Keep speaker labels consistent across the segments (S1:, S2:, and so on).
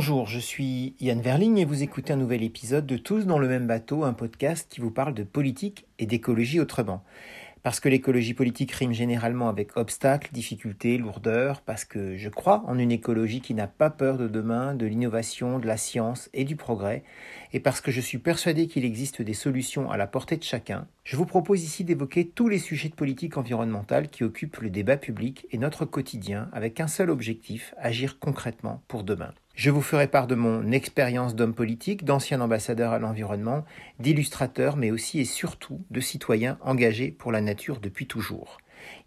S1: Bonjour, je suis Yann Verling et vous écoutez un nouvel épisode de Tous dans le même bateau, un podcast qui vous parle de politique et d'écologie autrement. Parce que l'écologie politique rime généralement avec obstacles, difficultés, lourdeurs, parce que je crois en une écologie qui n'a pas peur de demain, de l'innovation, de la science et du progrès, et parce que je suis persuadé qu'il existe des solutions à la portée de chacun, je vous propose ici d'évoquer tous les sujets de politique environnementale qui occupent le débat public et notre quotidien avec un seul objectif, agir concrètement pour demain. Je vous ferai part de mon expérience d'homme politique, d'ancien ambassadeur à l'environnement, d'illustrateur, mais aussi et surtout de citoyen engagé pour la nature depuis toujours.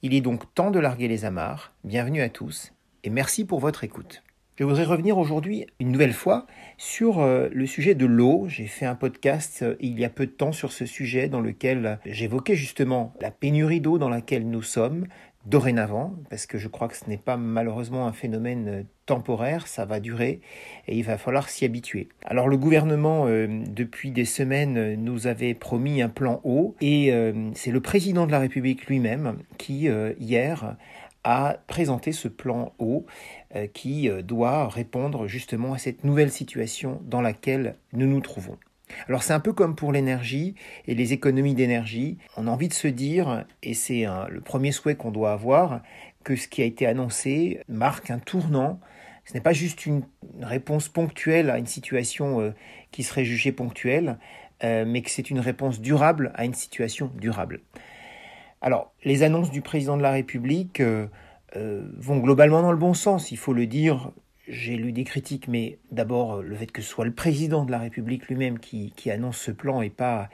S1: Il est donc temps de larguer les amarres. Bienvenue à tous et merci pour votre écoute. Je voudrais revenir aujourd'hui une nouvelle fois sur euh, le sujet de l'eau. J'ai fait un podcast euh, il y a peu de temps sur ce sujet dans lequel j'évoquais justement la pénurie d'eau dans laquelle nous sommes, dorénavant, parce que je crois que ce n'est pas malheureusement un phénomène euh, temporaire, ça va durer et il va falloir s'y habituer. Alors le gouvernement, euh, depuis des semaines, nous avait promis un plan eau et euh, c'est le président de la République lui-même qui, hier, a présenté ce plan eau qui doit répondre justement à cette nouvelle situation dans laquelle nous nous trouvons. Alors c'est un peu comme pour l'énergie et les économies d'énergie. On a envie de se dire, et c'est le premier souhait qu'on doit avoir, que ce qui a été annoncé marque un tournant. Ce n'est pas juste une réponse ponctuelle à une situation euh, qui serait jugée ponctuelle, euh, mais que c'est une réponse durable à une situation durable. Alors, les annonces du président de la République euh, vont globalement dans le bon sens, il faut le dire, j'ai lu des critiques, mais d'abord euh, le fait que ce soit le président de la République lui-même qui, annonce ce plan et pas,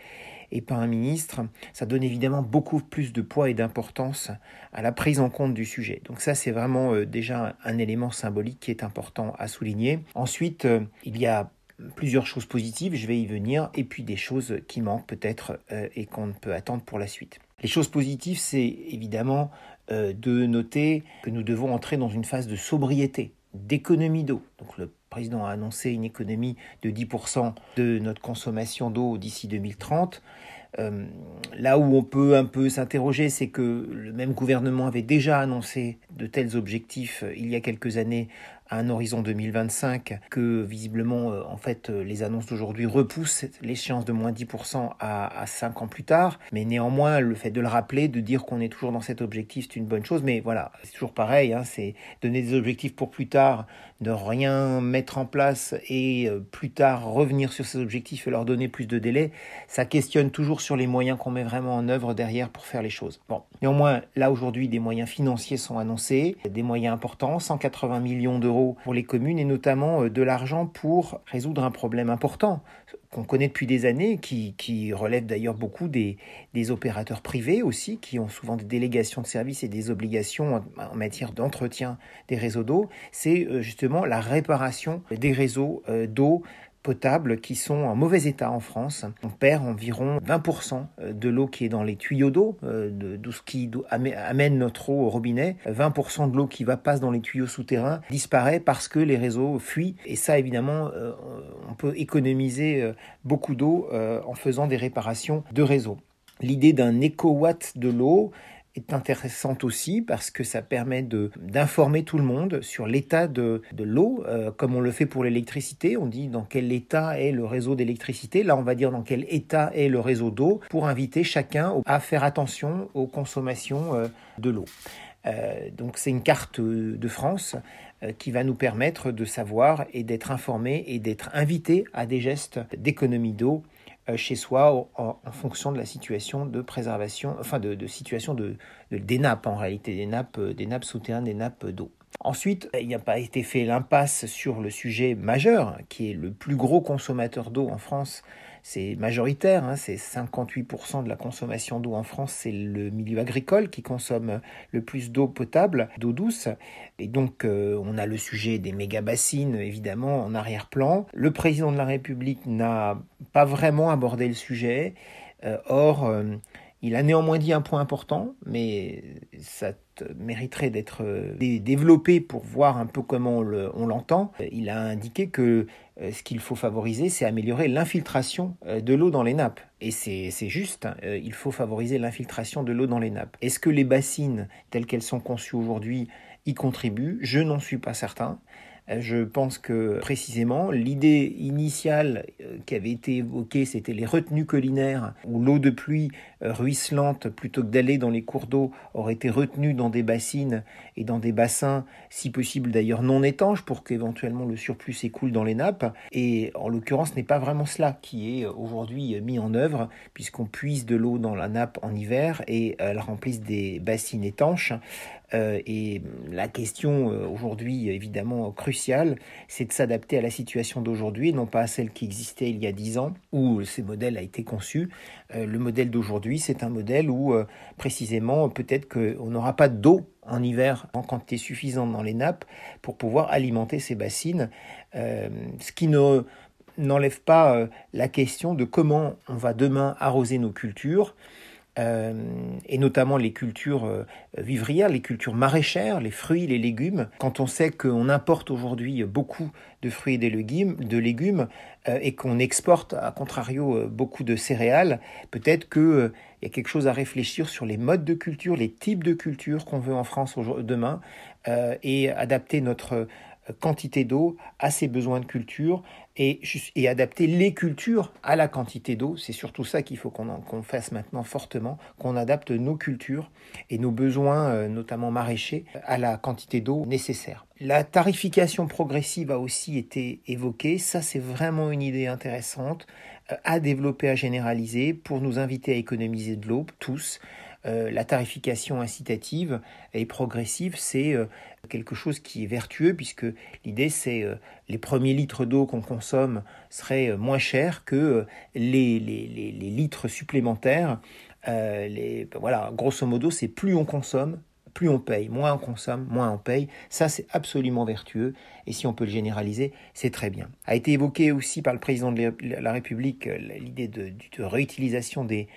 S1: et pas un ministre, ça donne évidemment beaucoup plus de poids et d'importance à la prise en compte du sujet. Donc ça, c'est vraiment euh, déjà un élément symbolique qui est important à souligner. Ensuite, euh, il y a plusieurs choses positives, je vais y venir, et puis des choses qui manquent peut-être et qu'on ne peut attendre pour la suite. Les choses positives, c'est évidemment de noter que nous devons entrer dans une phase de sobriété d'économie d'eau. Donc le président a annoncé une économie de 10% de notre consommation d'eau d'ici 2030. Euh, là où on peut un peu s'interroger, c'est que le même gouvernement avait déjà annoncé de tels objectifs euh, il y a quelques années à un horizon 2025 que visiblement euh, en fait euh, les annonces d'aujourd'hui repoussent l'échéance de moins 10% à, à 5 ans plus tard. Mais néanmoins le fait de le rappeler de dire qu'on est toujours dans cet objectif c'est une bonne chose. Mais voilà c'est toujours pareil hein, c'est donner des objectifs pour plus tard ne rien mettre en place et euh, plus tard revenir sur ces objectifs et leur donner plus de délai ça questionne toujours sur les moyens qu'on met vraiment en œuvre derrière pour faire les choses. Bon néanmoins là aujourd'hui des moyens financiers sont annoncés des moyens importants 180 millions d'euros pour les communes et notamment euh, de l'argent pour résoudre un problème important qu'on connaît depuis des années, qui, relève d'ailleurs beaucoup des, des, opérateurs privés aussi, qui ont souvent des délégations de services et des obligations en, matière d'entretien des réseaux d'eau, c'est euh, justement la réparation des réseaux euh, d'eau potables qui sont en mauvais état en France. On perd environ 20% de l'eau qui est dans les tuyaux d'eau, euh, de, ce qui amène notre eau au robinet. 20% de l'eau qui va passer dans les tuyaux souterrains disparaît parce que les réseaux fuient. Et ça, évidemment, euh, on peut économiser euh, beaucoup d'eau en faisant des réparations de réseaux. L'idée d'un éco-watt de l'eau, est intéressante aussi parce que ça permet d'informer tout le monde sur l'état de, de l'eau, euh, comme on le fait pour l'électricité. On dit dans quel état est le réseau d'électricité. Là, on va dire dans quel état est le réseau d'eau pour inviter chacun à faire attention aux consommations euh, de l'eau. Euh, donc c'est une carte de France qui va nous permettre de savoir et d'être informé et d'être invité à des gestes d'économie d'eau chez soi en, fonction de la situation de préservation, enfin de, situation de, des nappes en réalité, des nappes, des nappes souterraines, des nappes d'eau. Ensuite, il n'y a pas été fait l'impasse sur le sujet majeur, qui est le plus gros consommateur d'eau en France, c'est majoritaire, hein, c'est 58% de la consommation d'eau en France, c'est le milieu agricole qui consomme le plus d'eau potable, d'eau douce. Et donc euh, on a le sujet des méga-bassines évidemment en arrière-plan. Le président de la République n'a pas vraiment abordé le sujet. Euh, or, euh, il a néanmoins dit un point important, mais ça mériterait d'être euh, développé pour voir un peu comment on l'entend. Il a indiqué que euh, ce qu'il faut favoriser, c'est améliorer l'infiltration euh, de l'eau dans les nappes. Et c'est juste, hein, il faut favoriser l'infiltration de l'eau dans les nappes. Est-ce que les bassines, telles qu'elles sont conçues aujourd'hui, y contribuent? Je n'en suis pas certain. Je pense que précisément l'idée initiale qui avait été évoquée, c'était les retenues collinaires où l'eau de pluie ruisselante, plutôt que d'aller dans les cours d'eau, aurait été retenue dans des bassines et dans des bassins, si possible d'ailleurs non étanches, pour qu'éventuellement le surplus s'écoule dans les nappes. Et en l'occurrence, ce n'est pas vraiment cela qui est aujourd'hui mis en œuvre, puisqu'on puise de l'eau dans la nappe en hiver et elle remplisse des bassines étanches. Euh, et la question euh, aujourd'hui, évidemment cruciale, c'est de s'adapter à la situation d'aujourd'hui, non pas à celle qui existait il y a dix ans, où ces modèles a été conçu. Euh, le modèle d'aujourd'hui, c'est un modèle où, précisément, peut-être qu'on n'aura pas d'eau en hiver en quantité suffisante dans les nappes pour pouvoir alimenter ces bassines, ce qui ne n'enlève pas la question de comment on va demain arroser nos cultures. Euh, et notamment les cultures euh, vivrières, les cultures maraîchères, les fruits, les légumes. Quand on sait qu'on importe aujourd'hui beaucoup de fruits et de légumes, de légumes euh, et qu'on exporte à contrario beaucoup de céréales, peut-être qu'il y a quelque chose à réfléchir sur les modes de culture, les types de culture qu'on veut en France demain et adapter notre quantité d'eau à ses besoins de culture et, adapter les cultures à la quantité d'eau. C'est surtout ça qu'il faut qu'on fasse maintenant fortement, qu'on adapte nos cultures et nos besoins, euh, notamment maraîchers, à la quantité d'eau nécessaire. La tarification progressive a aussi été évoquée. Ça, c'est vraiment une idée intéressante euh, à développer, à généraliser pour nous inviter à économiser de l'eau, tous. Euh, la tarification incitative et progressive, c'est euh, quelque chose qui est vertueux puisque l'idée c'est euh, les premiers litres d'eau qu'on consomme seraient moins chers que les, litres supplémentaires. les, voilà, grosso modo, c'est plus on consomme, plus on paye, moins on consomme, moins on paye. Ça, c'est absolument vertueux. Et si on peut le généraliser, c'est très bien. A été évoqué aussi par le président de la République euh, l'idée de, réutilisation des,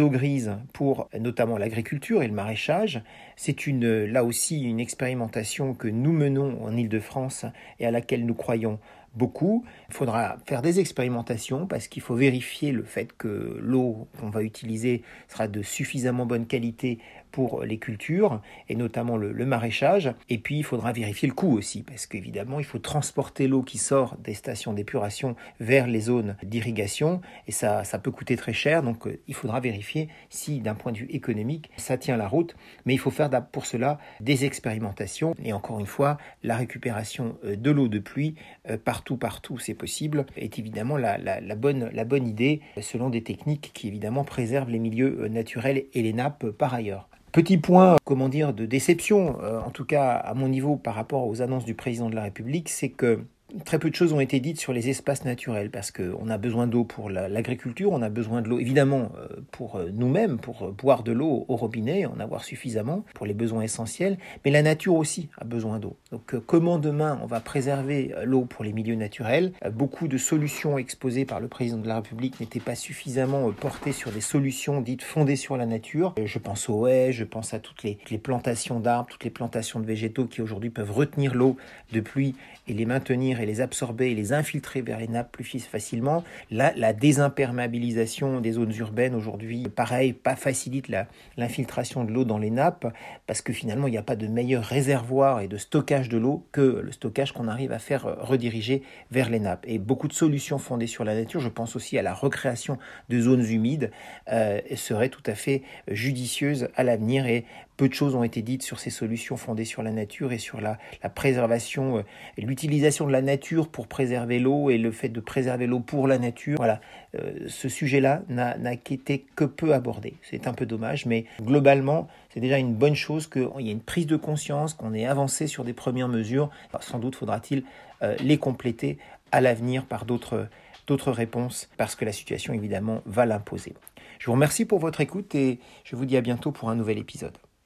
S1: eaux grises pour notamment l'agriculture et le maraîchage. C'est une, là aussi une expérimentation que nous menons en Ile-de-France et à laquelle nous croyons beaucoup. Il faudra faire des expérimentations parce qu'il faut vérifier le fait que l'eau qu'on va utiliser sera de suffisamment bonne qualité pour les cultures et notamment le, maraîchage. Et puis il faudra vérifier le coût aussi parce qu'évidemment il faut transporter l'eau qui sort des stations d'épuration vers les zones d'irrigation et ça, ça peut coûter très cher. Donc euh, il faudra vérifier si d'un point de vue économique ça tient la route. Mais il faut faire pour cela des expérimentations et encore une fois la récupération euh, de l'eau de pluie euh, partout partout c'est possible est évidemment la, la, bonne, la bonne idée selon des techniques qui évidemment préservent les milieux naturels et les nappes par ailleurs. Petit point, comment dire, de déception, euh, en tout cas à mon niveau par rapport aux annonces du président de la République, c'est que très peu de choses ont été dites sur les espaces naturels parce qu'on a besoin d'eau pour l'agriculture, on a besoin de l'eau évidemment euh, pour euh, nous-mêmes, pour boire de l'eau au robinet, en avoir suffisamment pour les besoins essentiels, mais la nature aussi a besoin d'eau. Donc euh, comment demain on va préserver l'eau pour les milieux naturels? Beaucoup de solutions exposées par le président de la République n'étaient pas suffisamment portées sur des solutions dites fondées sur la nature. Je pense aux haies, je pense à toutes les, les plantations d'arbres, toutes les plantations de végétaux qui aujourd'hui peuvent retenir l'eau de pluie et les maintenir les absorber et les infiltrer vers les nappes plus facilement. Là, la désimperméabilisation des zones urbaines aujourd'hui, pareil, pas facilite l'infiltration de l'eau dans les nappes parce que finalement, il n'y a pas de meilleur réservoir et de stockage de l'eau que le stockage qu'on arrive à faire euh, rediriger vers les nappes. Et beaucoup de solutions fondées sur la nature, je pense aussi à la recréation de zones humides, euh, seraient tout à fait judicieuses à l'avenir et peu de choses ont été dites sur ces solutions fondées sur la nature et sur la, préservation, euh, l'utilisation de la nature pour préserver l'eau et le fait de préserver l'eau pour la nature. Voilà, euh, ce sujet-là n'a été que peu abordé. C'est un peu dommage, mais globalement, c'est déjà une bonne chose qu'il y ait une prise de conscience, qu'on ait avancé sur des premières mesures. sans doute faudra-t-il euh, les compléter à l'avenir par d'autres d'autres réponses parce que la situation évidemment va l'imposer. Je vous remercie pour votre écoute et je vous dis à bientôt pour un nouvel épisode.